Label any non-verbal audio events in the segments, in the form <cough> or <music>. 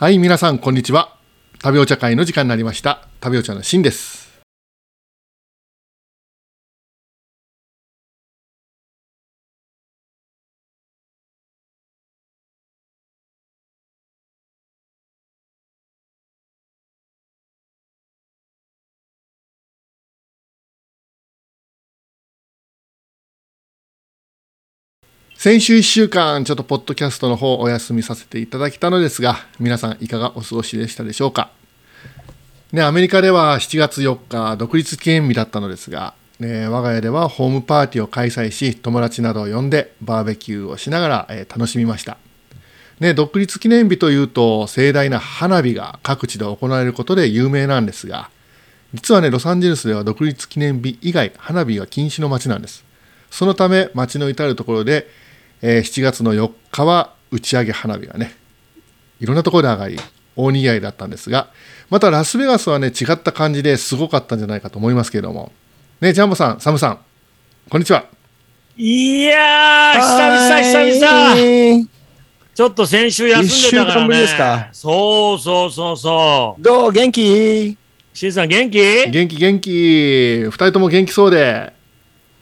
はい、皆さん、こんにちは。食べお茶会の時間になりました。食べお茶のしんです。先週1週間、ちょっとポッドキャストの方お休みさせていただきたのですが、皆さんいかがお過ごしでしたでしょうか？ね、アメリカでは7月4日、独立記念日だったのですが、ね、我が家ではホームパーティーを開催し、友達などを呼んでバーベキューをしながら、えー楽しみました。ね、独立記念日というと盛大な花火が各地で行われることで有名なんですが、実はね、ロサンゼルスでは独立記念日以外、花火が禁止の街なんです。そのため、街の至るところで、えー7月の4日は打ち上げ花火がね、いろんなところで上がり、大にぎわいだったんですが、またラスベガスはね、違った感じですごかったんじゃないかと思いますけれども。ね、ジャンボさん、サムさん、こんにちは。いやー、久々久々ちょっと先週休んでたからね。一週間ぶりですか？そうそうそうそう。どう？元気？しんさん元気？元気元気、二人とも元気そうで。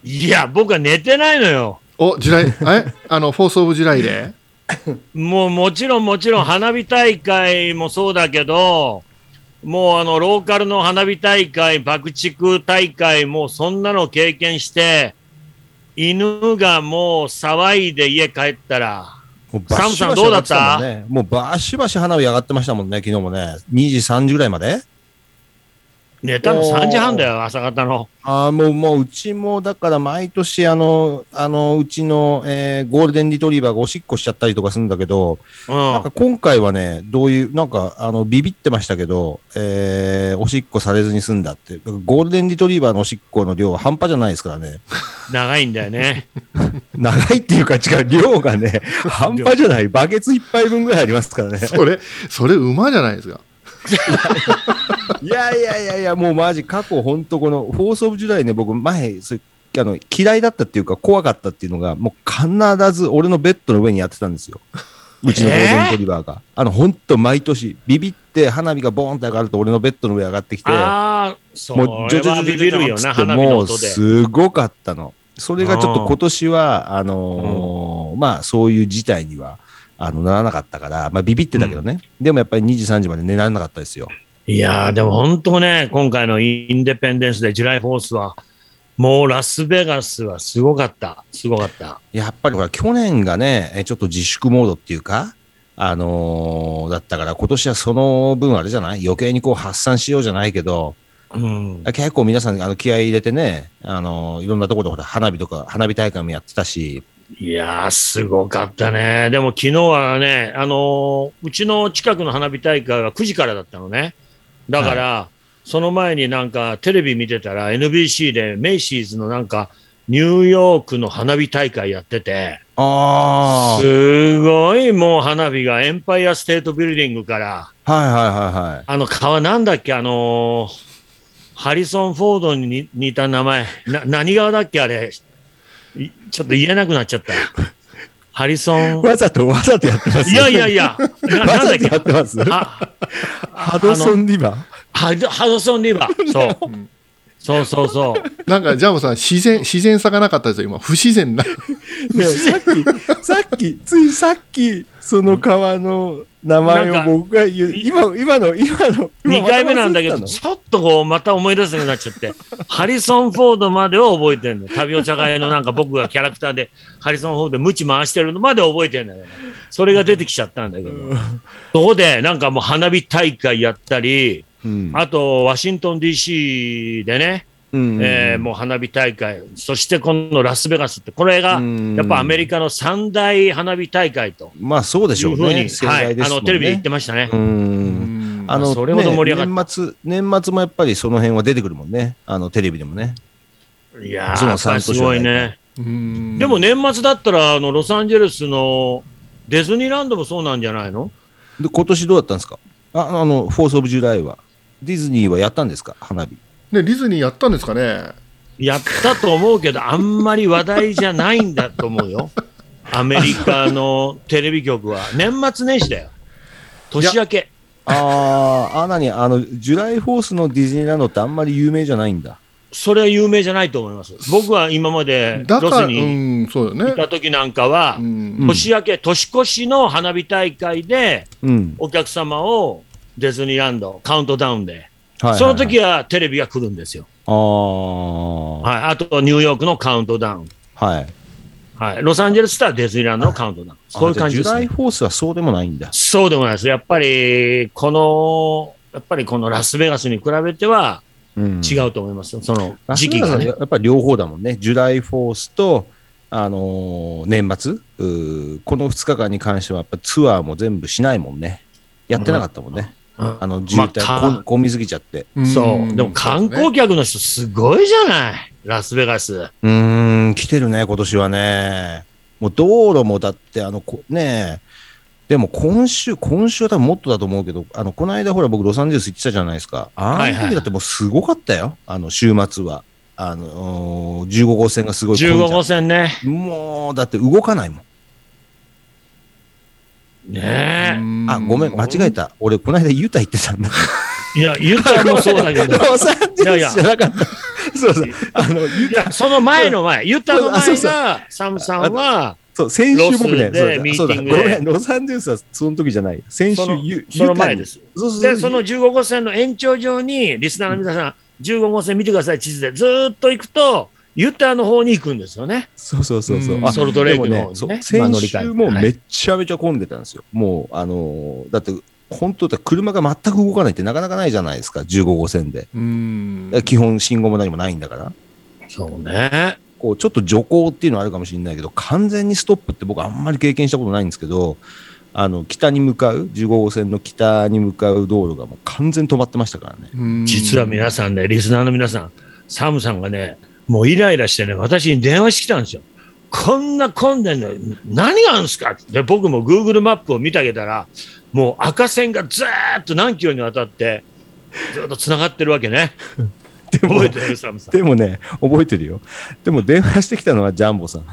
いや、僕は寝てないのよ。お、 July、え？<laughs> あの、 Fourth of July で？もうもちろんもちろん花火大会もそうだけど、もうあのローカルの花火大会、爆竹大会もそんなの経験して、犬がもう騒いで家帰ったら、もうバッシュバシサムさんどうだった？もうバシバシ花火上がってましたもんね、昨日もね。2時、3時ぐらいまで？寝たの3時半だよ、朝方の。ああ、もう、もう、うちも、だから毎年、あの、あの、うちの、えーゴールデンリトリバーがおしっこしちゃったりとかするんだけど、なんうか今回はね、どういう、なんか、あの、ビビってましたけど、えーおしっこされずに済んだって。ゴールデンリトリバーのおしっこの量は半端じゃないですからね。ん、長いんだよね。<laughs> 長いっていうか違う、量がね、<laughs> 半端じゃない。バケツ一杯分ぐらいありますからね。それ、それ馬じゃないですか。<laughs> いやいやいやいや、もうマジ過去本当この、 Fourth of July ね、僕前、それあの、嫌いだったっていうか怖かったっていうのが、もう必ず俺のベッドの上にやってたんですよ。うちのゴールデンレトリバーが。あの、本当毎年、ビビって花火がボーンって上がると俺のベッドの上上がってきて、あもうれはビビるよな、つって花火のもう。すごかったの。それがちょっと今年は、あのーまあそういう事態には、あの、ならなかったから、まあビビってたけどね。でもやっぱり2時3時まで寝られなかったですよ。いやー、でも本当ね、今回のインデペンデンスでジュライフォースは、もうラスベガスはすごかった。すごかった。やっぱりほら、去年がね、えちょっと自粛モードっていうか、あのーだったから今年はその分あれじゃない？余計にこう発散しようじゃないけど、うん。結構皆さんあの気合い入れてね、あのーいろんなところでほら花火とか、花火大会もやってたし、いやー、すごかったね。でも昨日はね、あのーうちの近くの花火大会は9時からだったのね。だから、その前になんかテレビ見てたら NBC でメイシーズのなんかニューヨークの花火大会やってて、あすごいもう花火がエンパイアステートビルディングから、あ、はいはいはいはい。あの川なんだっけ、あのーハリソン・フォードに似似た名前、な何川だっけ、あれ、いちょっと言えなくなっちゃった。<laughs> ハリソン、わざとわざとやってますいやいやいや、な <laughs> わざとやってます。あハドソンリバー？ハドハドソン・リバー。そう。そうそうそう。なんか、ジャンボさん、自然、自然さがなかったですよ、今。不自然な。ねさっき、さっき、ついさっき、その川の名前を僕が言う、今、今の、今の、2回目なんだけど、今ちょっとこう、また思い出せなくなっちゃって、<laughs> ハリソン・フォードまでは覚えてるの。旅お茶会のなんか僕がキャラクターで、ハリソン・フォードでムチ回してるのまで覚えてるんだけど、それが出てきちゃったんだけど、そこでなんかもう花火大会やったり、うん。あと、ワシントン DC でね、うんえーもう花火大会、そしてこのラスベガスって、これがうん。やっぱアメリカの三大花火大会と。まあそうでしょうね。はい、あのテレビで言ってましたね。あの、それほど盛り上がったね年末、年末もやっぱりその辺は出てくるもんね。あの、テレビでもね。いやー、すごいね。うん。でも、年末だったら、あのロサンゼルスのディズニーランドもそうなんじゃないの？で、今年どうだったんですか？ああの、 Fourth of July は。ディズニーはやったんですか？花火。ね、ディズニーやったんですかね？やったと思うけど、あんまり話題じゃないんだと思うよ。アメリカのテレビ局は。年末年始だよ。年明け。あー、あ、なに、あの、 July Fourth のディズニーランドってあんまり有名じゃないんだ。それは有名じゃないと思います。僕は今までロスにん、そうよいたね。時なんかは年明け、年越しの花火大会で、うん。お客様をディズニーランド、カウントダウンで、はいその時はテレビが来るんですよ。ああ、はい。あと、ニューヨークのカウントダウン。はい。はい。ロサンゼルスとはディズニーランドのカウントダウン。そういう感じですね Julyイ。フォースはそうでもないんだ。そうでもないです。やっぱり、この、やっぱりこのラスベガスに比べてはうん違うと思いますよ。そのラス時期がね。やっぱり両方だもんね。ジュライフォースと、あのー年末？この2日間に関してはやっぱツアーも全部しないもんね。やってなかったもんね。うんあの渋滞、まあ混みすぎちゃって。んそう。でも観光客の人すごいじゃない？ラスベガス。うーん、来てるね、今年はね。もう道路もだって、あの、こねえ、でも今週、今週は多分もっとだと思うけど、あの、この間ほら僕ロサンゼルス行ってたじゃないですか。あの時だってもうすごかったよ。あの、週末は。あのー、15号線がすごい混んじゃ15う号線ね。もう、だって動かないもん。ねあ、ごめん、間違えた。俺、この間ユタ行ってたんだ。え。いや、ユタもそうだけど。ロサンゼルスじゃなかった。そうそう。あの、ユいや、その前の前、ユタの前が、サムさんは、そう、先週僕ね、そうだそうだ、ミーティングでごめん、ロサンゼルスはその時じゃない。先週そのユ、その前です。す。そうそうそうで、その15号線の延長上に、リスナーの皆さん、15号線見てください、地図で。ずーっと行くと、ユタの方に行くんですよね。そうそうそうそうう。んあソルトレイクのでも方にねそう先週もめっちゃめちゃ混んでたんですよ。もう、あのーだって、本当だ車が全く動かないってなかなかないじゃないですか、15号線で。うん。基本信号も何もないんだから。そうね。こう、ちょっと徐行っていうのはあるかもしれないけど、完全にストップって僕あんまり経験したことないんですけど、あの、北に向かう、15号線の北に向かう道路がもう完全に止まってましたからね。うん実は皆さんね、リスナーの皆さん、サムさんがね、もうイライラしてね、私に電話してきたんですよ。こんな混んでんのに何があるんですか？ってで僕も Google マップを見てあげたら、もう赤線がずーっと何キロにわたって、ずっと繋がってるわけね。<laughs> でも覚えてる？サムさん。でもね、覚えてるよ。でも電話してきたのはジャンボさん。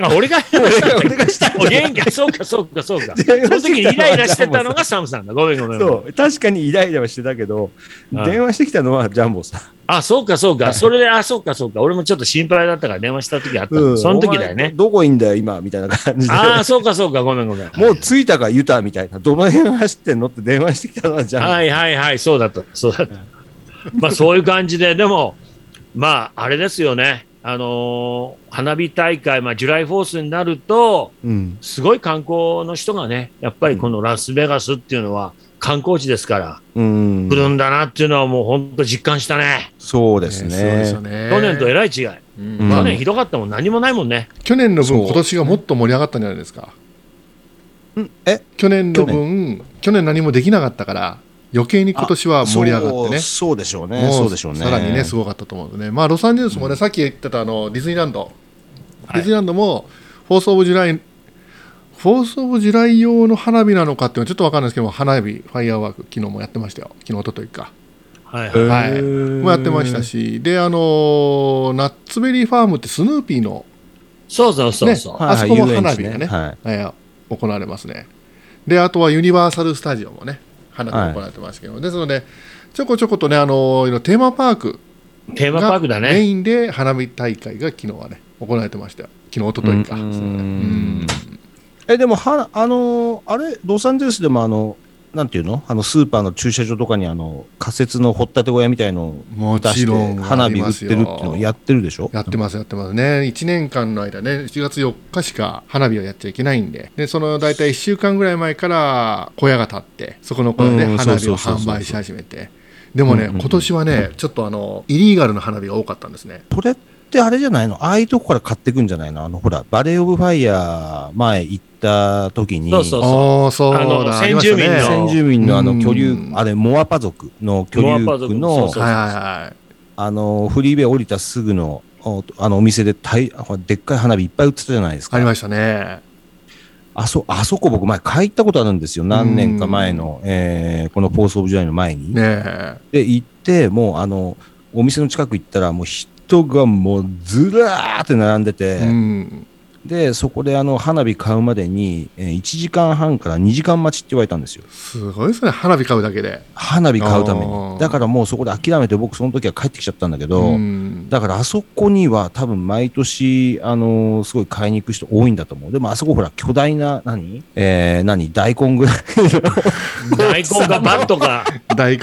あ、俺が、俺 <laughs> が俺がしたん元気、そうか、そうか、そうか。その時にイライラしてたのがサムさんだ。ごめん、ごめん。そう、確かにイライラはしてたけど、うん電話してきたのはジャンボさん。あ、そうか、そうか。それで、あ、そうか、そうか。俺もちょっと心配だったから電話した時あったの。その時だよね。どこいんだよ、今、みたいな感じで。ああ、そうか、そうか。ごめん、ごめん。もう着いたか、ユタみたいな。どの辺走ってんのって電話してきたのはジャンボ。はいはいはい、そうだった。そうだった。まあそういう感じで、でも、まああれですよね。あのー花火大会、まあジュライフォースになると、うん。すごい観光の人がね、やっぱりこのラスベガスっていうのは観光地ですから、うん来。るんだなっていうのはもう本当実感したね。そうですねそうですよね。ね。去年とえらい違い。うんん去年ひどかったもん、何もないもんね。去年の分、今年がもっと盛り上がったんじゃないですか。んえ？去年の分、去年何もできなかったから、余計に今年は盛り上がってね。そうそうでしょうね。もそうでしょうね。さらにね、すごかったと思うので、まあ、ロサンゼルスもね、さっき言ってたあのディズニーランド、ディズニーランドも、フォース・オブ・ジュライ、フFourth of July 用の花火なのかっていうのはちょっと分かんないですけども、花火、ファイアーワーク、昨日もやってましたよ、昨日一昨日か、はいはい。はい、もやってましたし、で、あのナッツベリーファームってスヌーピーの、そうそうそうそう。はいあそこも花火がねはい。えー行われますね。で、あとはユニバーサル・スタジオもね、花火が行われてますけど、ですので、ちょこちょことね、あのテーマパーク、テーマパークだメね。インで花火大会が昨日はね行われてましたよ。昨日一昨日か。ううん。んえ、でも、は、あのーあれ、ロサンゼルスでもあの、なんていうの？あの、スーパーの駐車場とかにあの、仮設の掘ったて小屋みたいのをも出して花火売ってるっていうのをやってるでしょ？やってますやってますね。1年間の間ね7月4日しか花火をやっちゃいけないんで。でその大体1週間ぐらい前から小屋が立ってそこの小屋でうん花火を販売し始めて。でもね、うんうんうん今年はねちょっとあのイリーガルな花火が多かったんですね。それってあれじゃないの？ああいうとこから買ってくんじゃないの？あの、ほら、 Valley of Fire 前行った時に、そうそうそう。あのだ先住民の。先住民のあの居留うん、あれ、モアパ族の居留モアパ族区のそうそう、はいはいはい。あの、フリーウェイ降りたすぐの、おあの、お店でたいでっかい花火いっぱい売ってたじゃないですか。ありましたね。あそ、あそこ僕前買ったことあるんですよ。何年か前の、えーこの Fourth of July の前に。ねえ。で、行って、もうあの、お店の近く行ったら、もう人がもうずらーって並んでて、うん。で、そこであの花火買うまでに、えー1時間半から2時間待ちって言われたんですよ。すごいですね、花火買うだけで。花火買うために。だからもうそこで諦めて僕その時は帰ってきちゃったんだけど、うん。だからあそこには多分毎年、あのーすごい買いに行く人多いんだと思う。でもあそこほら巨大な、何？えー、何？大根ぐらいの。<laughs> 大根かバットか、<laughs> 大根、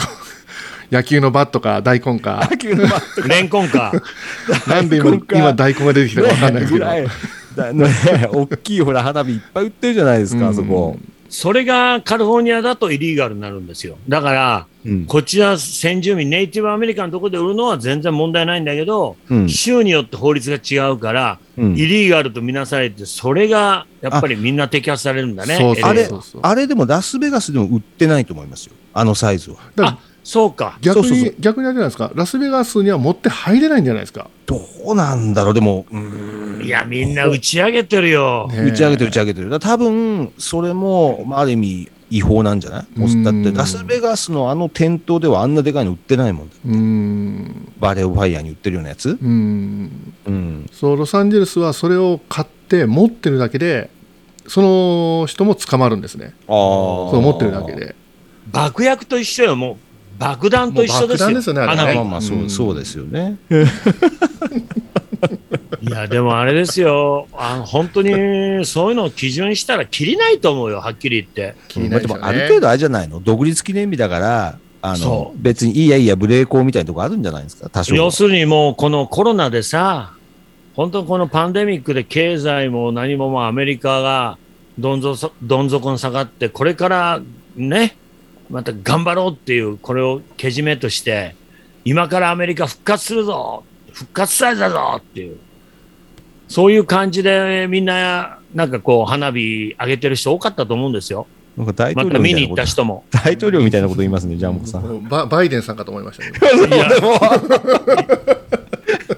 野球のバットか大根か、<laughs> 野球のバットレンコンか。<laughs> なんで今大根か今大根が出てきたか分かんないですけど。ぐらい。だね、<laughs> 大きいほら花火いっぱい売ってるじゃないですか、あそこ。それがカリフォルニアだとイリーガルになるんですよ。だから、うんこちら先住民、ネイティブアメリカのところで売るのは全然問題ないんだけど、うん州によって法律が違うから、うんイリーガルとみなされて、それがやっぱりみんな摘発されるんだね。あれあれでもラスベガスでも売ってないと思いますよ。あのサイズは。そうか。逆にそうそうそう逆にあれじゃないですか、ラスベガスには持って入れないんじゃないですか。どうなんだろう、でも、うんいや、みんな打ち上げてるよ。ね打ち上げてる打ち上げてる。多分、それも、まあ、ある意味、違法なんじゃない？もうだって、ラスベガスのあの店頭ではあんなでかいの売ってないもん。うーん、 Valley of Fire に売ってるようなやつ？うーん、うん。そうロサンゼルスはそれを買って持ってるだけで、その人も捕まるんですね。ああ。そう持ってるだけ。で。爆薬と一緒よ、もう。爆弾と一緒ですよ。ですよねまあまあ、そうう、んそうですよね。<laughs> いや、でもあれですよ。あの本当に、そういうのを基準したら、きりないと思うよ、はっきり言って。気になでも、ある程度あれじゃないの？独立記念日だから、あその、別にいいやいいや、ブレーコーみたいなとこあるんじゃないですか、多少は。要するにもう、このコロナでさ、本当にこのパンデミックで経済も何ももうアメリカがどん底どん底に下がって、これからね、また頑張ろうっていう、これをけじめとして、今からアメリカ復活するぞ復活祭だぞっていう、そういう感じでみんな、なんかこう、花火上げてる人多かったと思うんですよ。なんか大ま統た見に行った領みたいなこと。人も。<laughs> 大統領みたいなこと言いますね、ジャンボさん。もうババイデンさんかと思いましたね。いや、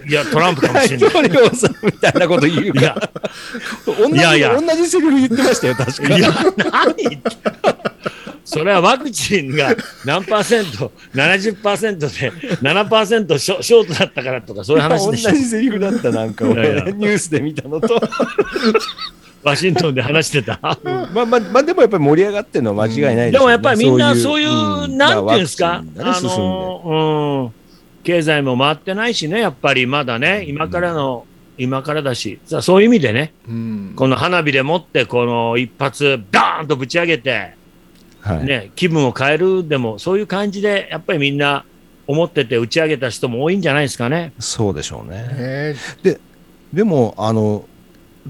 いやトランプかも大しれない。統領さんみたいなこと言ういや、同じいやいや同じセリフ言ってましたよ、確かいや、何言ってそれはワクチンが何パーセント、70%で7%ショショートだったからとか、そういう話同でしょ。じセリフだった、なんか、ニュースで見たのと。ワシントンで話してた。まあまあ、まあ、でもやっぱり盛り上がってるのは間違いないでね。でもやっぱりみんなそういう、ん。なんていうんですか、あの、うん、経済も回ってないしね、やっぱり。まだね、今からの、今からだし、そういう意味でね、うん。この花火でもって、この一発、ダーンとぶち上げて、はいね、気分を変えるでも、そういう感じで、やっぱりみんな思ってて打ち上げた人も多いんじゃないですかね。そうでしょうね。ねでも、あの、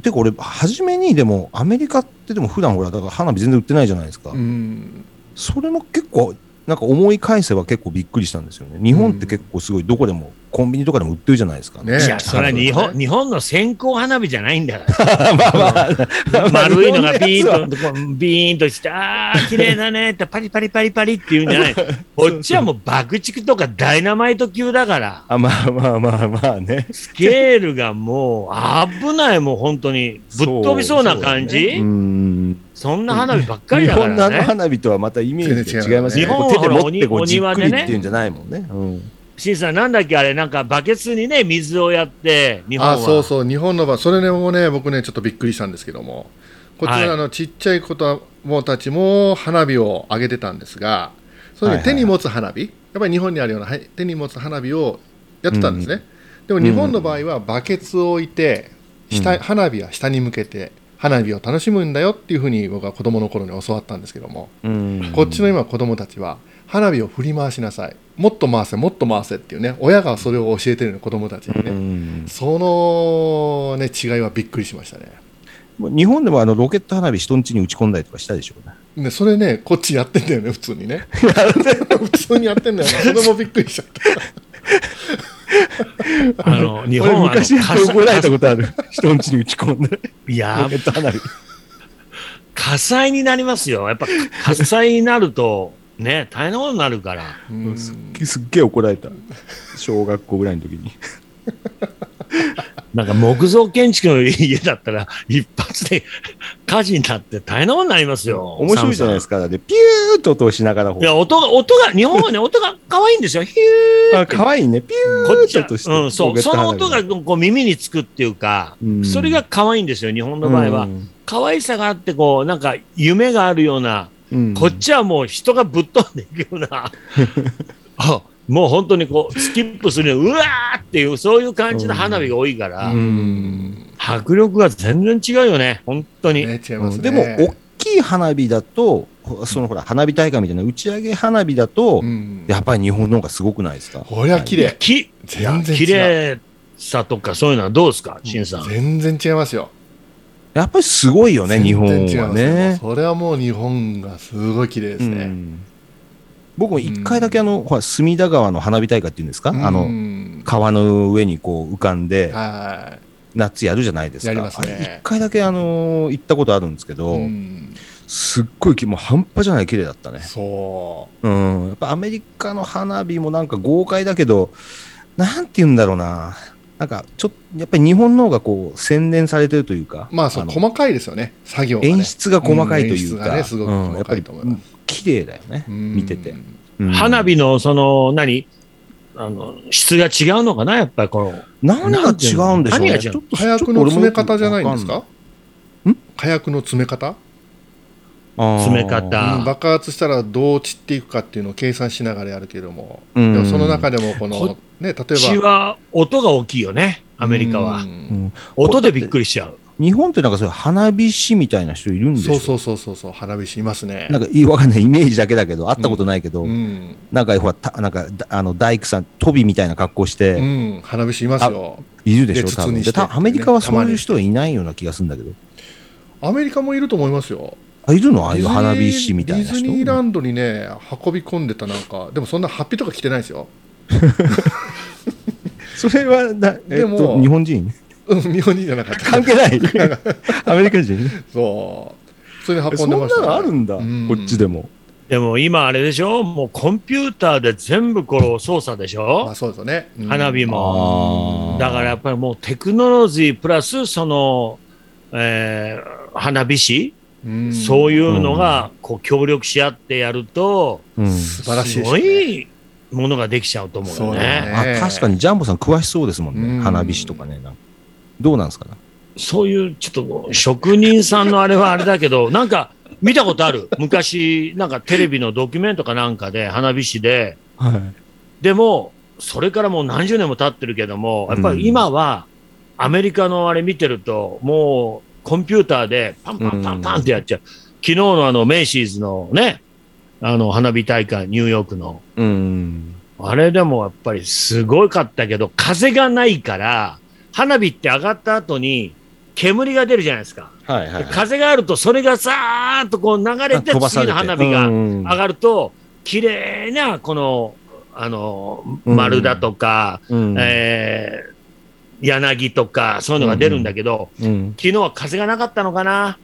てか俺、初めにでも、アメリカってでも普段ほら、だから花火全然売ってないじゃないですか。うんそれも結構、なんか思い返せば結構びっくりしたんですよね。日本って結構すごいどこでも、コンビニとかでも売ってるじゃないですか。ねいや、それは日本、ね日本の線香花火じゃないんだから。<laughs> まあまあ、丸いのがビーンと、ビーンとして、ああ、綺麗だねって、パリパリパリパリって言うんじゃない。<laughs> こっちはもう爆竹とかダイナマイト級だから、あまあまあまあまあね。スケールがもう危ない、もう本当に。ぶっ飛びそうな感じ？うそ,、ん。んな花火ばっかりだか日本の。花火とはまたイメージが違いますね。日本はこう手で持ってこうじっくりお庭でねっていうんじゃないもんね。うんさん、なんだっけあれ、なんかバケツにね、水をやって、日本は。あそうそう、日本の場合、それねもね、僕ね、ちょっとびっくりしたんですけども、こちはいらあのちっちゃい子供たちも花火を上げてたんですが、それはいはいに手に持つ花火、やっぱり日本にあるようなはい手に持つ花火をやってたんですね。でも日本の場合はバケツを置いて、下うん花火は下に向けて、花火を楽しむんだよっていうふうに僕は子供の頃に教わったんですけども、うん。こっちの今子供たちは花火を振り回しなさい。もっと回せもっと回せっていうね親がそれを教えてるの子供たちにね、うん。その、ね、違いはびっくりしましたね。日本でもあのロケット花火人ん家に打ち込んだりとかしたでしょうね。ねそれねこっちやってんだよね普通にね。<laughs> <laughs> 普通にやってんだよね。それもびっくりしちゃったあの、日俺本は昔怒られたことある。人ん家に打ち込んで。いやロケット花火。火災になりますよ。やっぱ火災になると、ね、大変なことになるから。うんすっげえ怒られた。小学校ぐらいの時に。なんか木造建築の家だったら、<laughs> 一発で火事になって大変なことになりますよ。面白いじゃないですか。か。で、ピューっと音をしながら、いや、音が、音が、日本はね、音が可愛いんですよ。ヒューあ、って。かわいいね。ピュこっちはーっとして。うん、そう。その音がポこう耳につくっていうか、うんそれが可愛いんですよ、日本の場合は。うん可愛さがあって、こう、なんか夢があるような、うんこっちはもう人がぶっ飛んでいくような、<laughs> あもう本当にこう、スキップするようにうわーっていう、そういう感じの花火が多いから、うん。迫力が全然違うよね、本当に。ね、違いますね。でも、大きい花火だと、ほそのほら、花火大会みたいな打ち上げ花火だと、うん。やっぱり日本の方がすごくないですか？こりゃ綺麗。き全然違う綺麗さとかそういうのはどうですか、しんさん？全然違いますよ。やっぱりすごいよね、日本はね。それはもう日本がすごい綺麗ですうね。ん僕も一回だけあの、ほら、隅田川の花火大会っていうんですか、あうの、ん川の上にこう浮かんで、は夏やるじゃないですか。やりますね回だけあのー行ったことあるんですけい。ど、うんすっごいき、もう半端じゃない綺麗だったね。そうん。やっぱアメリカの花火もなんか豪快だけど、なんて言うんだろうな。なんか、ちょっと、やっぱり日本の方がこう、洗練されてるというか。う。まあ、そう、の細かいですよね。作業がね。演出が細かいというか、ん演出がね、すごく細かいと思います。綺麗だよね、うん。見てて。うん。花火のその、何？あの、質が違うのかなやっぱりこの。何が違うんでしょうね。何が違う？ちょっと火薬の詰め方じゃないんですか？ん？火薬の詰め方？詰め方。うん爆発したらどう散っていくかっていうのを計算しながらやるけども、うん。でもその中でもこのこ、ね、例えば。血は音が大きいよね、アメリカは。音でびっくりしちゃう。日本ってなんかそういう花火師みたいな人いるんでしょ？そうそうそうそうそう、花火師いますね。なんかいいわかんないイメージだけだけど、会ったことないけど、うん、なんかほら、たなんかだあの大工さん、トビみたいな格好しうて、ん、花火師いますよ。いるでしょ、で多分アメリカはそういう人はいないような気がするんだけど。アメリカもいると思いますよ。あ、いるの？ああいう花火師みたいな人？ディズニーランドにね、運び込んでたなんか、でもそんなハッピーとか着てないですよ。<laughs> それはな、えでもっと、日本人？うん、日本人じゃなかった。関係ないアメリカ人？そう。それで運そんなんでました、のあるんだ、うんこっちでも。でも今あれでしょ？もうコンピューターで全部この操作でしまょあそうですよね。うん花火も。だからやっぱりもうテクノロジープラスその、えー花火師、うんそういうのがこう協力し合ってやると、うん素晴らしいすご。いものができちゃうと思うよそうだね。ねあ確かにジャンボさん詳しそうですもんね、うん花火師とかね。なんかどうなんですか？ねそういうちょっと職人さんのあれはあれだけど、<laughs> なんか見たことある。昔、なんかテレビのドキュメントかなんかで花火師で、はい。でも、それからもう何十年も経ってるけども、やっぱり今は、アメリカのあれ見てると、もうコンピューターでパンパンパンパンってやっちゃう。昨日のあのメイシーズのね、あの花火大会、ニューヨークの。うん。あれでもやっぱりすごかったけど、風がないから、花火って上がった後に煙が出るじゃないですか。はいはい、はい。風があると、それがさーっとこう流れて、次の花火がうん上がると、綺麗な、この、あの、うん丸だとか、うんえー柳とか、そういうのが出るんだけど、うん昨日は風がなかったのかな。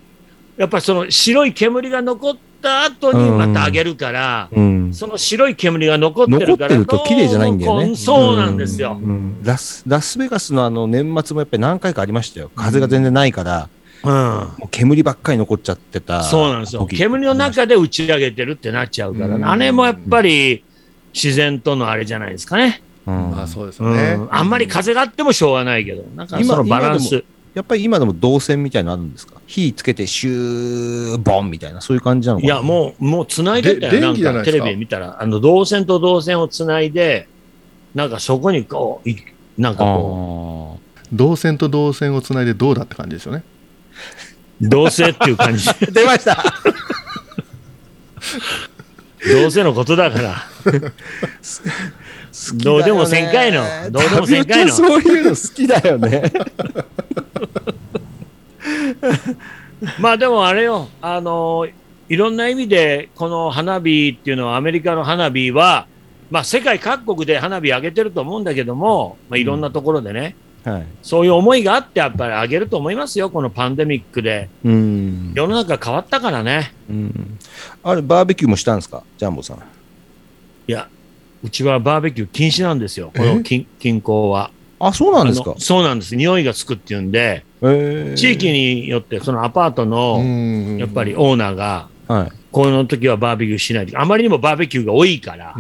やっぱりその白い煙が残った後にまた上げるから、うんその白い煙が残ってるから、残ってると綺麗じゃないんだよねどうもこうそうなんですよ。うんラスラスベガスのあの年末もやっぱり何回かありましたよ。風が全然ないから、うん。もう煙ばっかり残っちゃってた。そうなんですよ。時煙の中で打ち上げてるってなっちゃうから、うんあれもやっぱり自然とのあれじゃないですかね。うんまあそうですうんよね。あんまり風があってもしょうがないけど、なんかそのバラン今ス。やっぱり今でも動線みたいなのあるんですか？火つけてシューボンみたいな、そういう感じなのかな？いや、もう、もう繋いでたよ。でなんかテ電気じゃないですか？レビ見たら、あの、動線と動線を繋いで、なんかそこにこう、いなんかこ動線と動線をつないでどうだって感じですよね。う、同性っていう感じ。<laughs> 出ました同性のことだから。<laughs> どうでもせんかいのどうでもせんかいのそういうの好きだよね。<laughs> まあでもあれよ、あのいろんな意味で、この花火っていうのは、アメリカの花火は、まあ世界各国で花火上げてると思うんだけども、まあいろんなところでね、はい。そういう思いがあって、やっぱり上げると思いますよ、このパンデミックで。うん。世の中変わったからね。うん。あれ、バーベキューもしたんですか？ジャンボさん。いや、うちはバーベキュー禁止なんですよ、この近近郊は。あ、そうなんですか？そうなんです。匂いがつくっていうんで、えー地域によってそのアパートの、やっぱりオーナーが、はい。この時はバーベキューしないで、あまりにもバーベキューが多いから。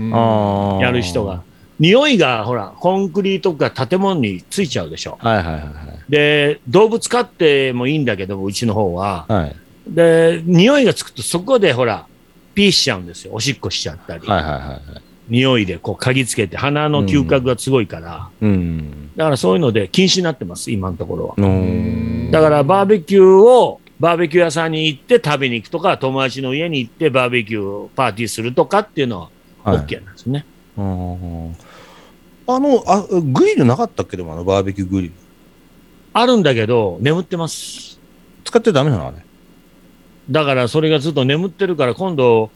やる人が。。匂いが、ほら、コンクリートか建物についちゃうでしょ。はいはいはいで、動物飼ってもいいんだけど、うちの方は。はい。はい。で、匂いがつくとそこでほら、ピーしちゃうんですよ。おしっこしちゃったり。はいはいはいはい。匂いでこう嗅ぎつけて、鼻の嗅覚がすごいから。うん。だからそういうので禁止になってます、今のところは。だからバーベキューを、バーベキュー屋さんに行って食べに行くとか、友達の家に行ってバーベキューパーティーするとかっていうのははい OK なんですね。うんあの、あ、グリルなかったっけでもあのバーベキューグリル。あるんだけど、眠ってます。使っちゃダメなのあれ。だからそれがずっと眠ってるから、今度、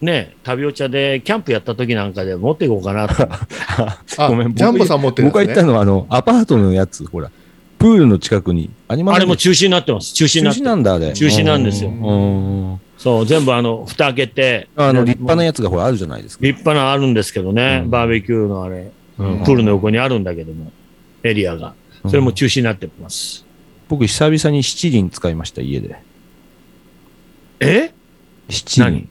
ね、旅お茶でキャンプやった時なんかで持っていこうかなと。<laughs> あごめんジャンボさん持ってるん僕が。言ったのは、あの、アパートのやつ、ほら、プールの近くにあれも中止になってます。中止中止になってる。なんだ、あれ。中止なんですよ。そう、全部あの、蓋開けて。あの、立派なややつがほら、あるじゃないですか。立派なのあるんですけどね、うんバーベキューのあれ、プールの横にあるんだけども、エリアが。それも中止になってます。僕、久々に七輪使いました、家で。え？七輪何？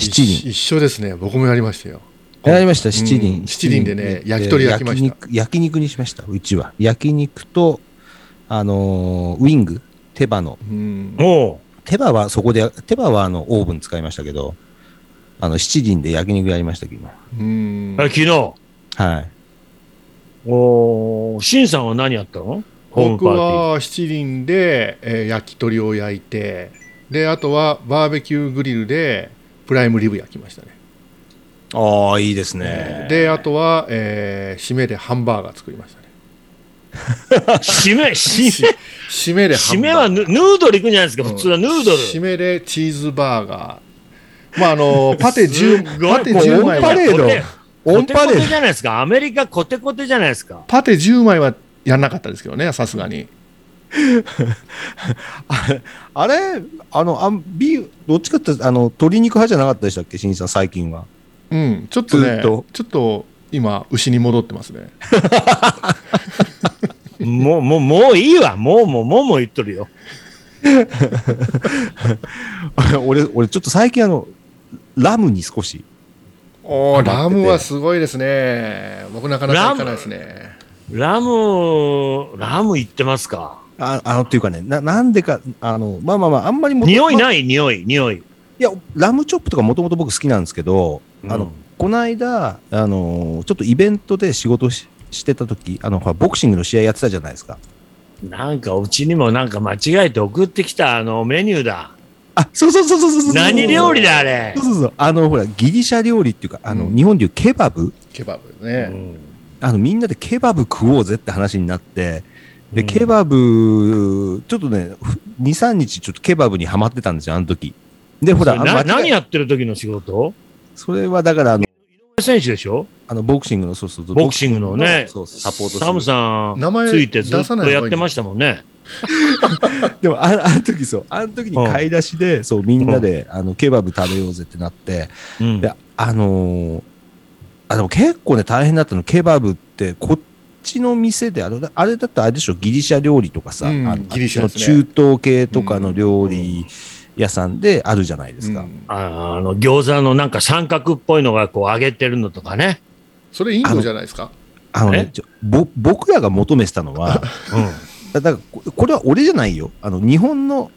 七輪。一緒ですね。僕もやりましたよ。やりました、七う輪。ん七輪でね焼き鳥焼きました焼肉。焼肉にしました、うちは。焼肉と、あのーウィング、手羽の。うんおう手羽はそこで、手羽はあの、オーブン使いましたけど、あの、七輪で焼肉やりましたけど。うんあ昨日、はい。おーシンさんは何やったの？僕。は七輪で、えー焼き鳥を焼いて、で、あとはバーベキューグリルでプライムリブ焼きましたね。ああ、いいですね。で、あとは、えー締めでハンバーガー作りましたね。締め、<laughs> 締め、締めでハ締めンバーガーはヌヌードルいくんじゃないですか、普通はヌードル。締めでチーズバーガー。まあ、あの、パテす10、ごいパテ10枚は、オンパレードオンパレードじゃないですか。アメリカコテコテじゃないですか。パテ10枚はやんなかったですけどね、さすがに。あれ <laughs> あの、あんビどっちかって、あの、鶏肉派じゃなかったでしたっけ、新さん、最近は。うん、ちょっとね、ちょっと今、牛に戻ってますね。<laughs> もう、もう、もういいわ。もう、もう、もう、もう言っとるよ。<laughs> 俺、俺、ちょっと最近、あの、ラムに少し。おラムはすごいですね。僕なかなか行かないですね。ラム、ラム言ってますか？ああの、っていうかね、な、なんでか、あの、まあまあまあ、あんまりもま匂いない？匂い、匂い。いや、ラムチョップとかもともと僕好きなんですけど、あの、うんこの間、あのーちょっとイベントで仕事ししてた時、あの、ほらボクシングの試合やってたじゃないですか。なんか、うちにもなんか間違えて送ってきたあのメニューだ。あ、そうそうそうそうそうそう。何料理だ、あれ？そう。そうそう。あの、ほら、ギリシャ料理っていうか、あの、うん日本でいうケバブ？ケバブうね。んあの、みんなでケバブ食おうぜって話になって、で、うん。ケバブ、ちょっとね、2、3日ちょっとケバブにはまってたんですよ、あの時。で、ほら、何やってる時の仕事？それはだから、あの、選手でしょ？あのボクシングの、そうそう。ボクシングのね。そう、サポートサムさん名前ついてずっ出さない方がいい。とやってましたもんね。<laughs> でもあ、あの時そう、あの時に買い出しで、そう、みんなで、あの、ケバブ食べようぜってなって、うん。で、あのーあ、でも結構ね、大変だったの、ケバブって、こっちの店で、あれだあれだったらあれでしょ、ギリシャ料理とかさ、うんあのギリシャね中東系とかの料理屋さんであるじゃないですか。うんああの餃子のなんか三角っぽいのがこう揚げてるのとかね。それインドじゃないですか？あのねぼ僕らが求めてたのは、<laughs> だだからここれは俺じゃないよ。あの、日本の、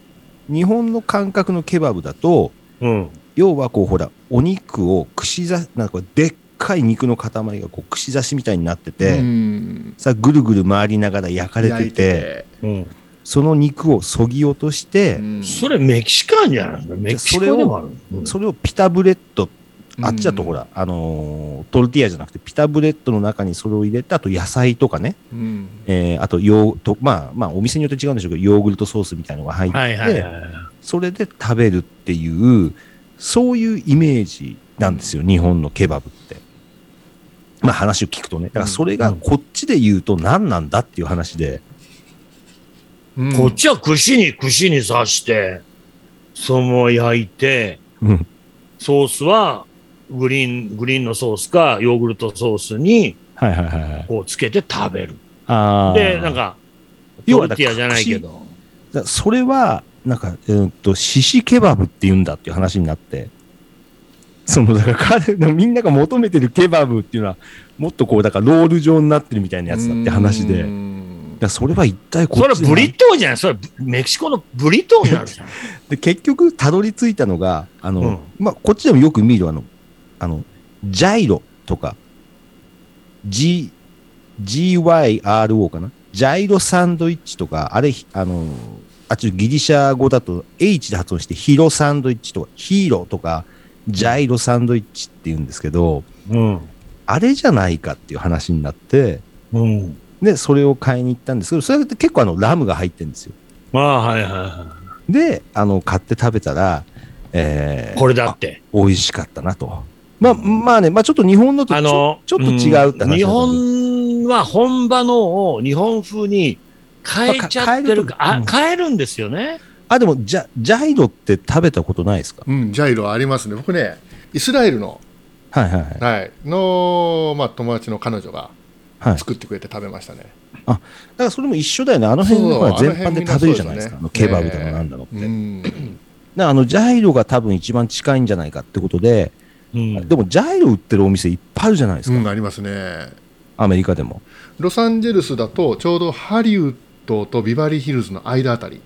日本の感覚のケバブだと、うん。うん。要はこうほら、お肉を串刺し、なんかでっかい肉の塊がこう串刺しみたいになってて、うんさぐるぐる回りながら焼かれてて、うん。その肉をそぎ落として、うんそれメキシカンじゃないですか。メキシコでもある？うんそれをピタブレッド、あっちだとうんほら、あのートルティーヤじゃなくてピタブレッドの中にそれを入れて、あと野菜とかね、うんえーあとヨーと、まあまあお店によって違うんでしょうけど、ヨーグルトソースみたいなのが入って、はいはいはい。それで食べるっていう、そういうイメージなんですよ、日本のケバブって。まあ話を聞くとね。だからそれがこっちで言うと何なんだっていう話で、うんこっちは串に串に刺して、そのまま焼いて、うんソースはグリーン、グリーンのソースかヨーグルトソースにはいはいはいはい。こうつけて食べる。あーで、なんか、要はトルティアじゃないけど。だそれは、なんか、えーっと、シシケバブって言うんだっていう話になって、その、だから彼のみんなが求めてるケバブっていうのは、もっとこう、だからロール状になってるみたいなやつだって話で、うだそれは一体こそれっちで。ブリトーじゃないそれメキシコのブリトーになるじゃん。で、結局、たどり着いたのが、あの、うん。まあ、こっちでもよく見る、あの、あの、ジャイロとか、G、GYRO かな？ジャイロサンドイッチとか、あれ、あの、あっちギリシャ語だと H で発音してヒロサンドイッチとか、ヒーローとか、ジャイロサンドイッチって言うんですけど、うん。あれじゃないかっていう話になって、うん。で、それを買いに行ったんですけど、それって結構あの、ラムが入ってるんですよ。まあ、はいはいはで、あの、買って食べたら、えい。ーこれだって。美味しかったなと。まあ、まあね、まあちょっと日本のとちょあの、ちょっと違うって話日本は本場のを日本風に変えちゃってるか、あまあか、変えるんですよね。あ、でもジャ、ジャイロって食べたことないですか？うん、ジャイロありますね。僕ね、イスラエルの、はいはいはい。はい、の、まあ、友達の彼女がはい、作ってくれて食べましたね。だからそれも一緒だよね。あの辺そうほら全般で食べるじゃないですか。あのねケバブだのなんだのって。だかうん。らあの、ジャイロが多分一番近いんじゃないかってことで、うんでもジャイロ売ってるお店いっぱいあるじゃないですか。うん、ありますね。アメリカでも。ロサンゼルスだと、ちょうどハリウッドとビバリーヒルズの間あたり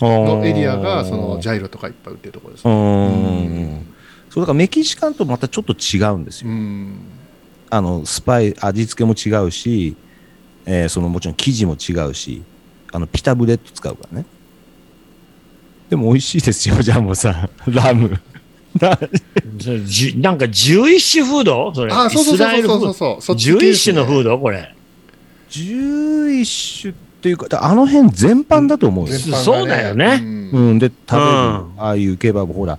のエリアが、そのジャイロとかいっぱい売ってるところですう。ね。ん。そう、だからメキシカンとまたちょっと違うんですうよ。ん。あの、スパイ、味付けも違うし、えーそのもちろん生地も違うし、あの、ピタブレット使うからね。でも美味しいですよ、ジャンボさん。<laughs> ラム。<laughs> なんか11種フード？それ。あ、そうそうそうそうそうそう。そっち系で11すね種のフード？これ。11種っていうか、だあの辺全般だと思うよ。全般がそうだよねうんうん、で、食べる、うんああいうケバブ、ほら、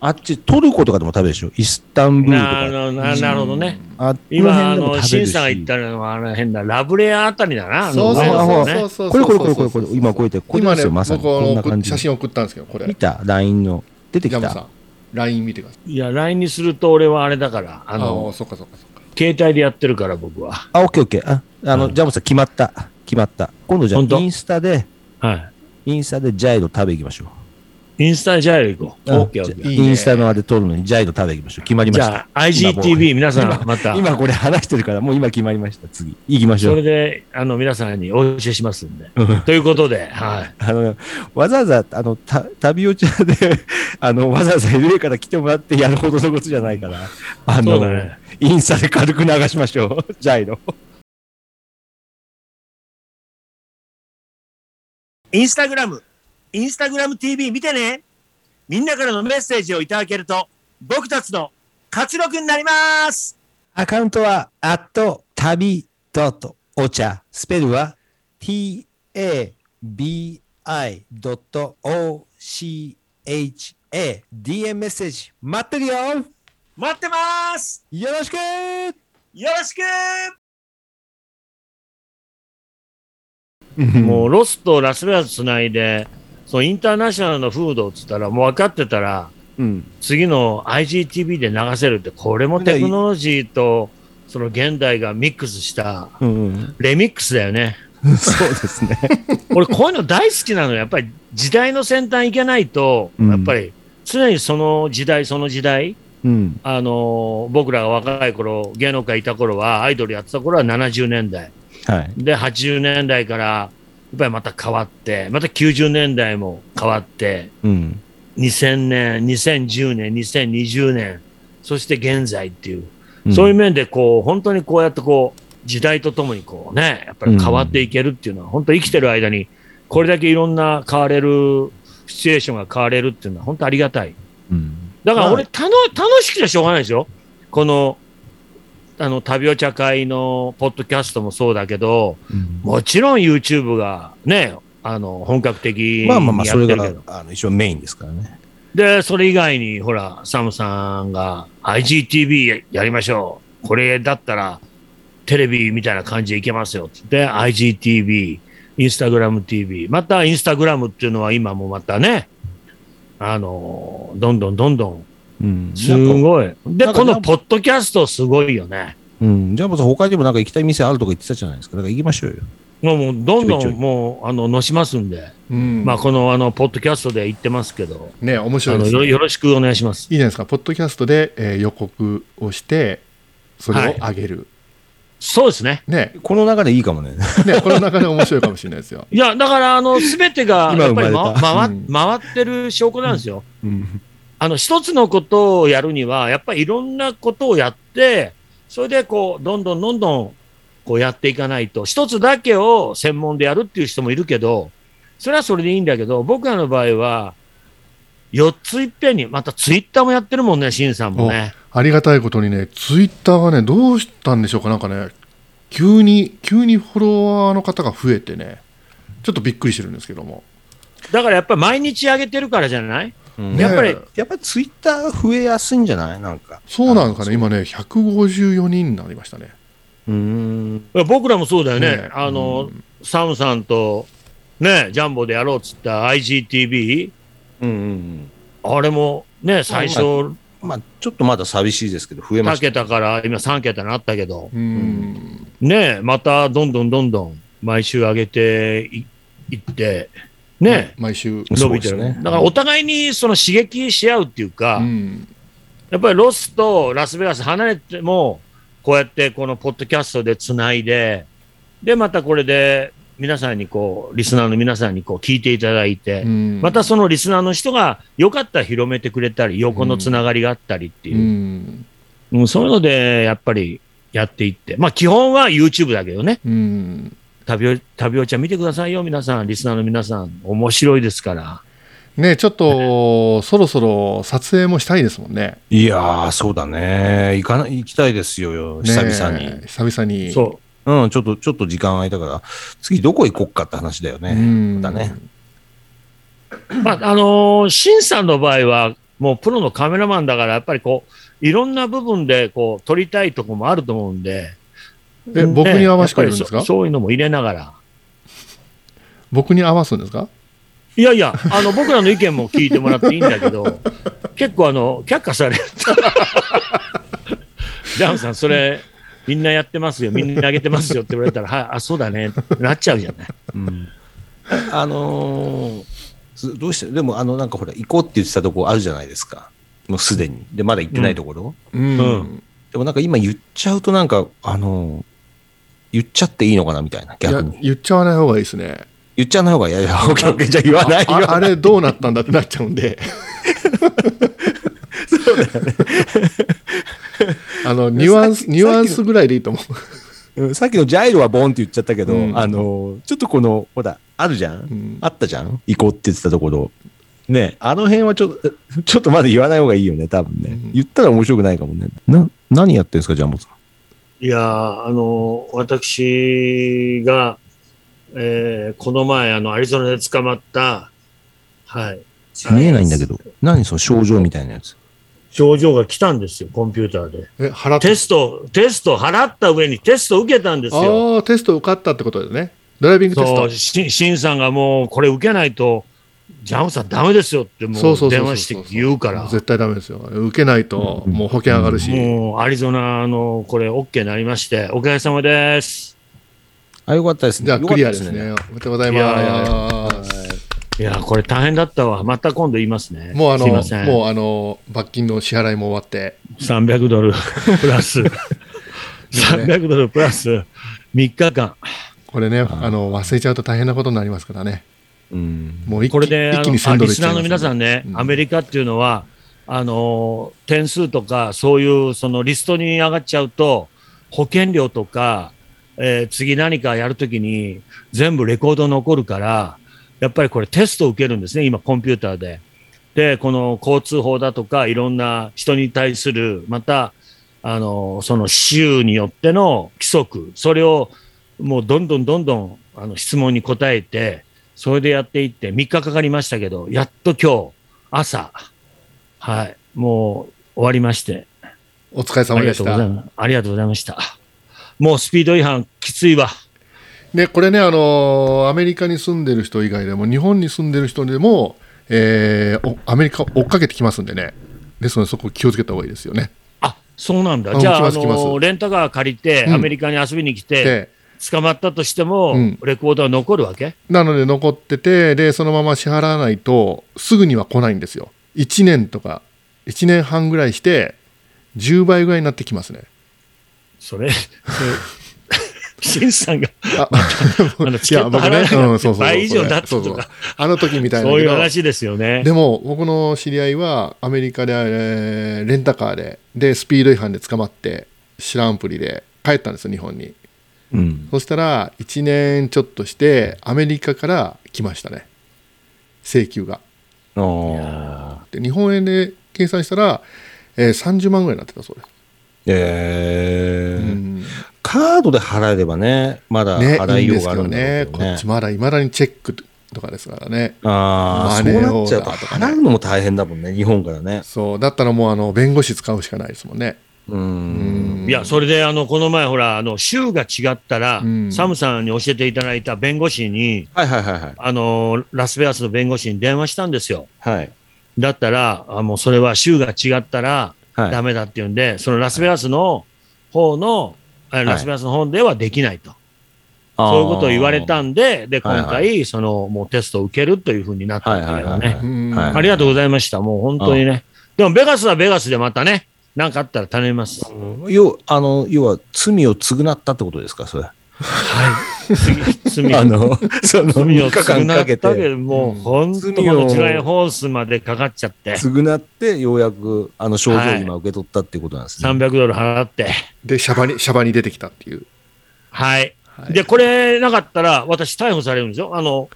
あっち、トルコとかでも食べるでしょイスタンブールとなか。なななるほどね。あ今、あのシンさんが言ったのは、あの変な、ラブレアあたりだな。そうそうそうそうこれこれこれこれこれ、今こうやって、これですよ、まさに。こんな感じ写。真送ったんですけど、これ見。た ?LINE の。出てきた？ジャムさん、LINE 見てください。いや、LINE にすると俺はあれだから、ああのあ、、そっかそっかそっか。携帯でやってるから僕は。あ、オッケーオッケー。あ、あの、うんジャムさん決まった。決まった。今度じゃあ、インスタで、はインスタでジャイロ食べ行きましょう。い。インスタジャイル行こう。うんオッケーインスタのあれ撮るのにジャイロ食べ行きましょう。決まりました。じゃあ、IGTV 皆さんまた、今これ話してるから、もう今決まりました。次。行きましょ。そうれで、あの、皆さんにお教えしますんで。うんということで、はい。あの、わざわざ、あの、た旅お茶で、<laughs> あの、わざわざ LA から来てもらってやるほどのことじゃないから、あその、ね。インスタで軽く流しましょう。ジャイロ。インスタグラム、インスタグラム TV 見てね。みんなからのメッセージをいただけると、僕たちの活力になります。アカウントは、アット、旅、ドット、お茶。スペルは、t, a, b, i, ドット、o, c, h, a, dm メッセージ。待ってるよ待ってますよろしくよろしくもうロスとラスベガスつないで、そのインターナショナルのフードっつったら、もう分かってたら、うん。次の IGTV で流せるって、これもテクノロジーとその現代がミックスしたうんうん。レミックスだよね。そうですね。<laughs> 俺こういうの大好きなのよやっぱり時代の先端行けないと、うんやっぱり常にその時代その時代、うん。あのー僕らが若い頃芸能界いた頃はアイドルやってた頃は70年代はい。で80年代からやっぱりまた変わってまた90年代も変わってうん。2000年2010年2020年そして現在っていう、うんそういう面でこう本当にこうやってこう時代とともにこうねやっぱり変わっていけるっていうのは、本当生きてる間にこれだけいろんな変われるシチュエーションが変われるっていうのは本当ありがたい。うん。だから俺、またの楽しくてしょうがないですよ。この、あの、旅お茶会のポッドキャストもそうだけど、うんもちろん YouTube がね、あの、本格的にまあまあまあ、やそれってるけど。が、あの、一応メインですからね。で、それ以外に、ほら、サムさんが IGTV やりましょう。これだったら、テレビみたいな感じでいけますよ。つって、IGTV、インスタグラム TV。また、インスタグラムっていうのは今もまたね、あの、どんどんどんどんうん。すごい。で、このポッドキャストすごいよね。うん。じゃあ、もう他にもなんか行きたい店あるとか言ってたじゃないですか？だから行きましょうよ。もうもうどんどんもう、あの、のしますんで、うんまあ、この、あの、ポッドキャストで言ってますけど、ね、面白いですね。よよろしくお願いします。いいじゃないですか、ポッドキャストで、えー予告をして、それを上げる。そうですね。ね、この流れいいかもね。ね、この中で面白いかもしれないですよ。<laughs> いや、だから、あの、すべてが、今やっぱり、生ま回うん回ってる証拠なんですよ。うん。あの、一つのことをやるには、やっぱりいろんなことをやって、それで、こう、どんどんどんどん、こうやっていかないと、一つだけを専門でやるっていう人もいるけど、それはそれでいいんだけど、僕らの場合は、4ついっぺんに、またツイッターもやってるもんね、シンさんもね。ありがたいことにね、ツイッターがね、どうしたんでしょうか、なんかね、急に、急にフォロワーの方が増えてね、ちょっとびっくりしてるんですけども。だからやっぱり毎日上げてるからじゃない？うんねやっぱりやっぱりツイッターが増えやすいんじゃない？なんか。そうなんかね、今ね、154人になりましたね。うーん。僕らもそうだよね。ねあの、うんサムさんと、ね、ジャンボでやろうっつった IGTV、うんうんあれもね、最初、うん。まあ、ちょっとまだ寂しいですけど、増えま2した。桁から今3桁になったけど、うん、ね、またどんどんどんどん毎週上げていいって、ね、毎週。伸びてる。そうですね。だからお互いにその刺激し合うっていうか、うん。やっぱりロスとラスベガス離れても、こうやってこのポッドキャストでつないで、で、またこれで皆さんにこう、リスナーの皆さんにこう聞いていただいて、うん。またそのリスナーの人がよかったら広めてくれたり、横のつながりがあったりっていう。う、ん。うんそういうのでやっぱりやっていって、まあ基本は YouTube だけどね、うん旅お旅おちゃん見てくださいよ、皆さん、リスナーの皆さん、面白いですから。ねちょっと、そろそろ撮影もしたいですもんね。いやー、そうだね。行かない、行きたいですよ、ね久々に。久々に。そうん、ちょっと、ちょっと時間空いたから、次どこ行こっかって話だようね。んだね。う。まあ、あのー、シンさんの場合は、もうプロのカメラマンだから、やっぱりこう、いろんな部分でこう撮りたいとこもあると思うんで、え僕に合わせてるんですか？そそういうのも入れながら。僕に合わすんですか？いやいや、あの、僕らの意見も聞いてもらっていいんだけど、<laughs> 結構あの、却下される。<laughs> ジャンさん、それ、みんなやってますよ、みんなあげてますよって言われたら、はい、あ、そうだね、ってなっちゃうじゃない。うんあのーすどうして、でも、あの、なんかほら、行こうって言ってたとこあるじゃないですか。もうすでに。で、まだ行ってないところ。うんうんでもなんか今言っちゃうとなんか、あのー言っちゃっていいのかなみたいな、逆に。言っちゃわない方がいいですね。言っちゃわない方がいやいや、オッケーオッケーじゃあ言わないあよ。あれどうなったんだってなっちゃうんで。あのニュアンス、ニュアンスぐらいでいいと思うんさっきのジャイロはボンって言っちゃったけど、うんあのーちょっとこの、ほら、あるじゃん、う。うんあったじゃん？行こうって言ってたところ。ねあの辺はちょっと、ちょっとまだ言わない方がいいよね、多分ね。うん言ったら面白くないかもね。な、何やってんですか、ジャンボさん？いやーあの、私が、えーこの前、あの、アリゾナで捕まった、はい。見えないんだけど。何その症状みたいなやつ。症状が来たんですよ、コンピューターで。え、払っテスト、テスト払った上にテスト受けたんですよ。ああ、テスト受かったってことですね。ドライビングテストそう、。ししんさんがもう、これ受けないと、ジャムさんダメですよってもそう電話して言うから。絶対ダメですよ。受けないと、もう保険上がるし。もう、アリゾナの、これ、OK になりまして、おかげさまです。あ、よかったですね。じゃあ、クリアですね。おめでとうございいやいやいます。いや、これ大変だったわ。また今度言いますね。もうあの、すいません。もうあの、罰金の支払いも終わって。300 <laughs> ドルプラス、300ドルプラス3日間。これね、あの、忘れちゃうと大変なことになりますからね。うん。もうこれで、あ一気に1000のあドルいっちゃいますリスナーの皆さんね、うんアメリカっていうのは、あの、点数とか、そういうそのリストに上がっちゃうと、保険料とか、えー次何かやるときに全部レコード残るから、やっぱりこれテストを受けるんですね、今コンピューターで。で、この交通法だとか、いろんな人に対する、また、あの、その州によっての規則、それをもうどんどんどんどんあの質問に答えて、それでやっていって3日かかりましたけど、やっと今日朝、はい、もう終わりまして、お疲れ様でした。とうございます。ありがとうございました。もうスピード違反きついわ。ね、これね、あのアメリカに住んでる人以外でも、日本に住んでる人でも、えーおアメリカ追っかけてきますんでね。ですので、そこ気をつけた方がいいですよね。あ、そうなんだ。あじゃあ、あのレンタカー借りて、うんアメリカに遊びに来て、で、捕まったとしても、うんレコードは残るわけ？なので残ってて、で、そのまま支払わないと、すぐには来ないんですよ。1年とか、1年半ぐらいして、10倍ぐらいになってきますね。それ、それシンさんが、ああのチ倍以上になったとか、あの時みたいなそういう話ですよね。でも僕の知り合いはアメリカで、えーレンタカーででスピード違反で捕まって知らんぷりで帰ったんですよ日本にうん。そしたら1年ちょっとしてアメリカから来ましたね。請求が。ああ。で日本円で計算したら、えー30万ぐらいになってたそうです、ええうん。カードで払えればね、まだね払いようがあるんだろうけどね。こね。っちまだいまだにチェックとかですからね。ああ、そうなっちゃうと払うのも大変だもんね、日本からね。そう。だったらもうあの弁護士使うしかないですもんねう。うんんいや、それで、あの、この前、ほら、あの、州が違ったら、うんサムさんに教えていただいた弁護士に、はいはいはいはい。あの、ラスベガスの弁護士に電話したんですよ。はい。だったら、あもうそれは州が違ったらはい。ダメだっていうんで、そのラスベガスの方の、あラスベガスの方ではできないと。そういうことを言われたんで、で、はい今回、その、もうテストを受けるというふうになったんだけどはいはいはいねありがとうございました。もう本当にね。でも、ベガスはベガスでまたね、なんかあったら頼みます。要あの要は罪を償ったってことですか、それ。はい。次、罪 <laughs> あの、その罪3を日間かけ償ったけて、ど、もう本当のジュライホースまでかかっちゃって、償って、ようやくあの症状を今受け取ったっていうことなんですね。300ドル払って、でシャバにシャバに出てきたっていう、はい。はいで、これなかったら、私逮捕されるんですよ。あの、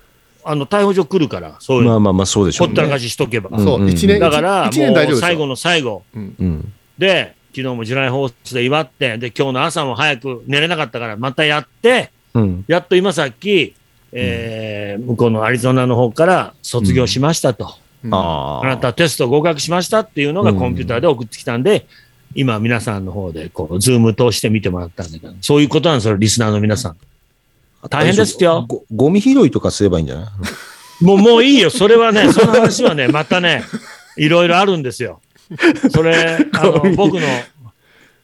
あの、逮捕状来るから、そういうの。まあまあまあ、そうでしょうね。ほったらかししとけば。うんそう1年だから、一一年大丈夫ですよもう最後の最後うんうん。で、昨日もジュライホースで祝って、で、今日の朝も早く寝れなかったから、またやって、うん。やっと今さっき、えー向こうのアリゾナの方から卒業しましたと。うんああなたテスト合格しましたっていうのがコンピューターで送ってきたんで、今皆さんの方でこう、ズーム通して見てもらったんだけど、そういうことなんですよ、リスナーの皆さん。大変ですよごゴミ拾いとかすればいいんじゃない？もう、もういいよ。それはね、その話はね、またね、いろいろあるんですよ。<laughs> それ、あの僕の、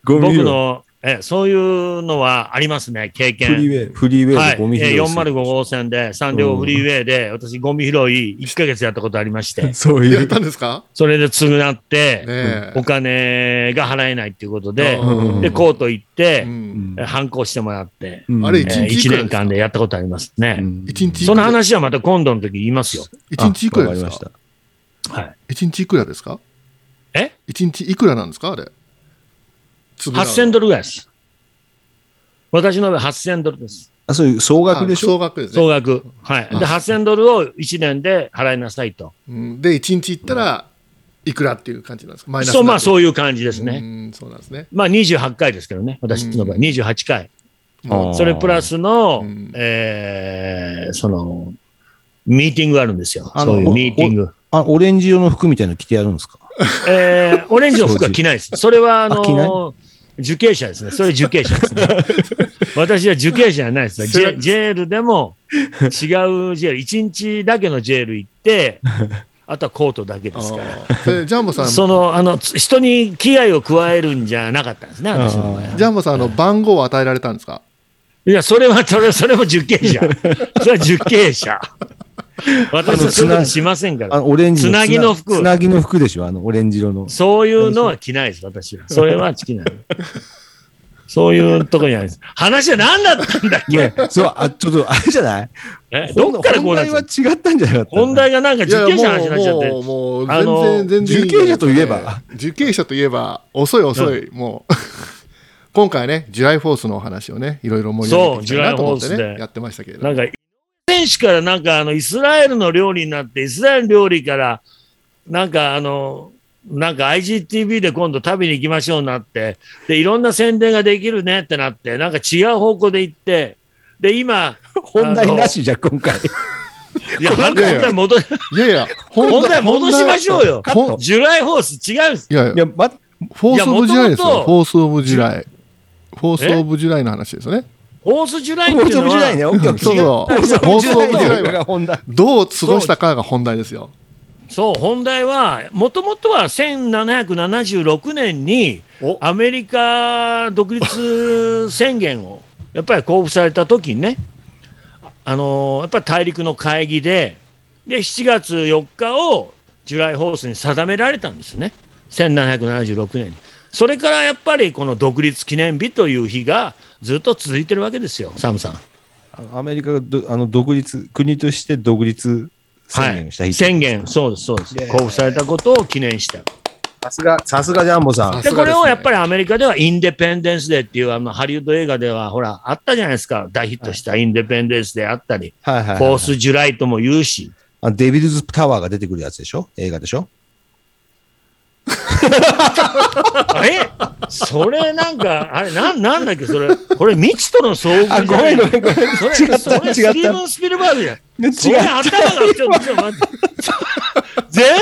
ゴ僕の、え、そういうのはありますね、経フリ験。ーウェイ、フリーウェはい。イでゴミ拾いえーする。405号線で、三両フリーウェイで、私、ゴミ拾い1ヶ月やったことありまして、<laughs> そういう。やったんですか？それで償って、お金が払えないっていうことで、うん。で、コート行ってう、うん。んえ反抗してもらって、うん。あれえ一日い1くらですか？年間でやったことありますね。うん。一日その話はまた今度の時言いますよ。一日いくらですか？あわかりました。はい。一日いくらですか？え？一日いくらなんですか？あれ8000ドルぐらいです。私の場合8000ドルです。あ、そういう総額でしょ？総額ですね総額。はい。で、8000ドルを1年で払いなさいと。うんで一日行ったらいくらっていう感じなんですか？マイナスそう、まあそうういう感じですね。んそうなんですねまあ28回ですけどね。私の場合、28回。それプラスのうん、えーその、ミーティングがあるんですよ。そういうミーティング。あ、オレンジ色の服みたいなの着てやるんですか？えーオレンジの服は着ないです。それは、あの、受刑者ですね。それ受刑者ですね。<laughs> 私は受刑者じゃないです。ジェジェールでも違うジェール、1日だけのジェール行って、<laughs> あとはコートだけですから。ジャンボさんその、あの、つ人に危害を加えるんじゃなかったんですね、私の場合は。ジャンボさんあの番号を与えられたんですか？いや、それは、それそれも受刑者。<laughs> それは受刑者。<laughs> 私はそういうことしませんから。あの、オレンジつなぎの服つなぎの服でしょ？あの、オレンジ色の。そういうのは着ないです、私は。それは着ない。そういうとこにあるんです。話は何だったんだっけ、ね、そう、あ、ちょっと、あれじゃない？えどっからこうなっ本た題は違ったんじゃなかった？本題がなんか受刑者の話になっちゃって。もうもう全然全然いい。受刑者といえば？受刑者といえば遅い遅い、もう <laughs> 今回ねジュライフォースのお話をねいろいろ盛り上げていきたいなと思ってそうジュライフォースで。ねやってましたけれどなんか、選手からなんかあの、イスラエルの料理になって、イスラエル料理から、なんかあの、なんか IGTV で今度食べに行きましょうになって、で、いろんな宣伝ができるねってなって、なんか違う方向で行って、で、今、本題なしじゃ、今回。いや、いや本題戻、いやいや本題戻しましょうよ。 July Fourth 違う。んです。いやいやいや、ま、フォース・オブ・ジュライですよフォース・オ July。Fourth of July の話ですよねホースジュライっフォースオていうのは、ブ時代ね、オッケーオッケーそうそうフォースオブ時代フォースオブ時代が本題。どう過ごしたかが本題ですよそう、本題は、もともとは1776年におアメリカ独立宣言をやっぱり交付された時にね、あのーやっぱり大陸の会議で、で、7月4日をジュライホースに定められたんですね。1776年に。それからやっぱりこの独立記念日という日がずっと続いてるわけですよ、サムさん。アメリカがどあの独立、国として独立宣言した日、宣言、そうです、そうです。交付されたことを記念した。さすが、さすがジャンボさん。さで、これをやっぱりアメリカではインデペンデンスデーっていうあのハリウッド映画ではほら、あったじゃないですか。大ヒットしたインデペンデンスデーあったり、はいはいはい、フォースジュライとも言うし。あデビルズタワーが出てくるやつでしょ？映画でしょ？あれ？それなんか、あれ、なん、なんだっけ？それ、これ未知との遭遇ごめんごめんごめん。それ、違ったそれ、スーブン・スピルバーグじゃん。違それ頭が、ちょっと、ちょっと待って。全然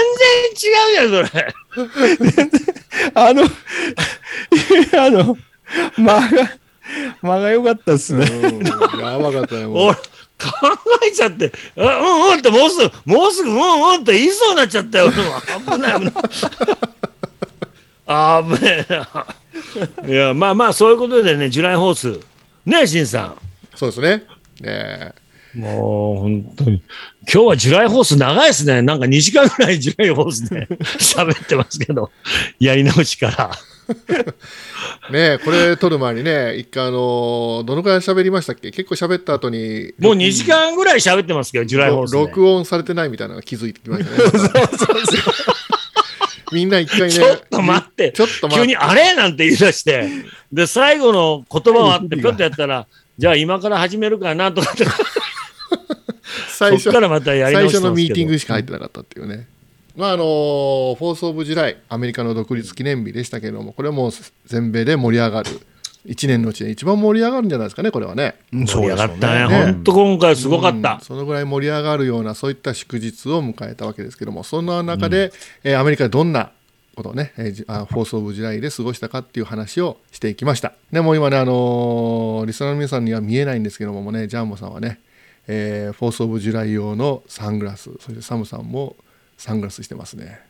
違うじゃん、それ。<laughs> あの、あの、<laughs> 間が、<laughs> 間が良かったっすね。うんやばかったね、もう <laughs> 俺、考えちゃって、あうんうんってもうすぐ、もうすぐ、うんうんって言いそうになっちゃったよ。危ない危ない。あぶねえな。いや、まあまあ、そういうことでね、ジュライホース。ねえ、しんさそうですね。ねん。もう、本当に。今日はジュライホース長いですね。なんか2時間ぐらいジュライホースで <laughs> 喋ってますけど、やり直しから。<laughs> ねこれ撮る前にね、一回あのどのくらい喋りましたっけ？結構喋った後に、もう2時間ぐらい喋ってますけど、ジュライホースで。録音されてないみたいなのが気づいてきましたね。みんな一回ね、ちょっと待ってちょっと待って。急にあれ？なんて言い出して、で、最後の言葉をあって、ぴょっとやったら、じゃあ今から始めるかなとかって、最初からまたやり最直したんですけど初のミーティングしか入ってなかったっていうね。まああの Fourth of July、アメリカの独立記念日でしたけども、これはもう全米で盛り上がる、1年のうちで一番盛り上がるんじゃないですかね、これはね。盛り上がったね。ねほんと今回すごかっうんた。そのぐらい盛り上がるようなそういった祝日を迎えたわけですけどもそんな中で、えーアメリカでどんなことをね、えーじあ Fourth of July で過ごしたかっていう話をしていきましたでもう今ね、あのーリスナーの皆さんには見えないんですけどもねジャンボさんはね、えーフォース・オブ・ジュライ用のサングラスそしてサムさんもサングラスしてますね。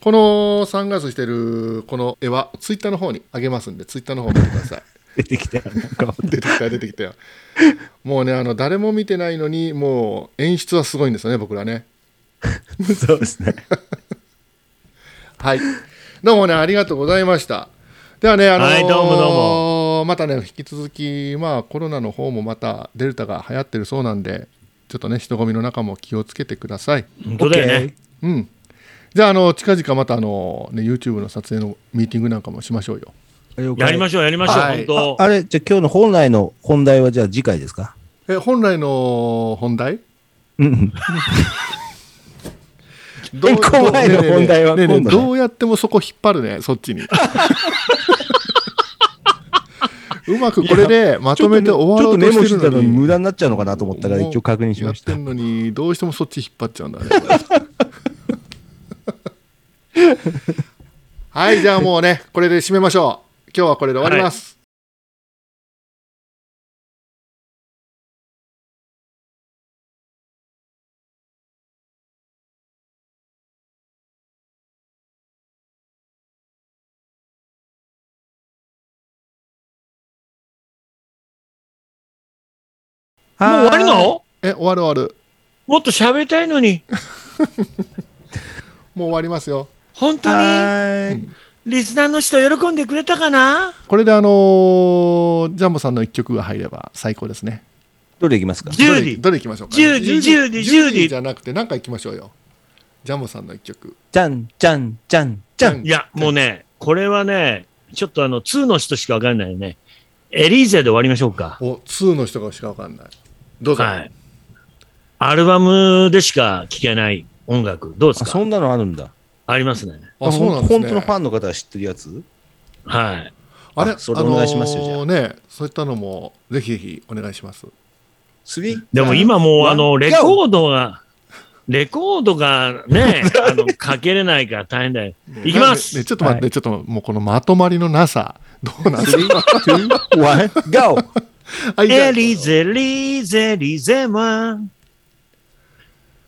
このサングラスしてるこの絵はツイッターの方にあげますんでツイッターの方見てください。<laughs> 出てきたよ。出てきた出てきたよ。もうねあの誰も見てないのにもう演出はすごいんですよね僕らね。<laughs> そうですね。<laughs> はい。どうもねありがとうございました。ではねあのーはいどうもどうも。またね引き続きまあコロナの方もまたデルタが流行ってるそうなんでちょっとね人混みの中も気をつけてください。本当だよね。うん。じゃああの近々またあの、ね、YouTube の撮影のミーティングなんかもしましょうよ。やりましょう、やりましょう、はい。本当。あれ、じゃあ今日の本来の本題はじゃあ次回ですか？え本来の本題？うん。<laughs> ど変更前の本題はねえねどうやってもそこ引っ張るねそっちに。<laughs> うまくこれでまとめて終わろうとちょっとメモしてたのにしてるのに無駄になっちゃうのかなと思ったから一応確認しました。やって。んのにどうしてもそっち引っ張っちゃうんだね <laughs> はいじゃあもうねこれで締めましょう。今日はこれで終わります、もう終わるの？え終わる終わる。もっと喋りたいのに。<laughs> もう終わりますよ本当に？はい。リスナーの人喜んでくれたかな？これであのージャンボさんの一曲が入れば最高ですね。どれいきますか？ジュディどれどれ行きましょうか、ジュディジュディジュディじゃなくて何か行きましょうよ。ジャンボさんの一曲。じゃん、じゃん、じゃん、じゃん。いや、もうね、これはね、ちょっとあの、2の人しかわかんないよね。エリーゼで終わりましょうか。お2の人がしかわかんない。どうぞ、はい。アルバムでしか聴けない音楽、どうですか？あそんなのあるんだ。ありますね。あそうなんですね。本当のファンの方は知ってるやつ？はい。あれあそれお願いしますよじゃあ。あのーねそういったのもぜひぜひお願いします。スリー？でも今もう、あの、レコードが、レコードがね、<laughs> あの、かけれないから大変だよ。いきます。ねちょっと待って、ちょっともうこのまとまりのなさどうなんですスリー、<laughs> ツー、ワン、ゴーはいじゃあエリゼリゼリゼマン。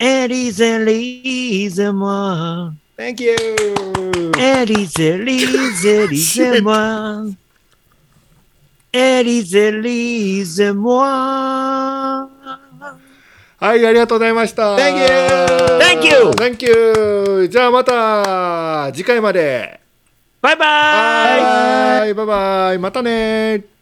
エリゼリーゼモ Thank you! エリゼリーゼリゼモエリゼリーゼモはい、ありがとうございました。Thank you! Thank you! Thank you! じゃあまた次回まで。バイバイはい、バイバイ。またね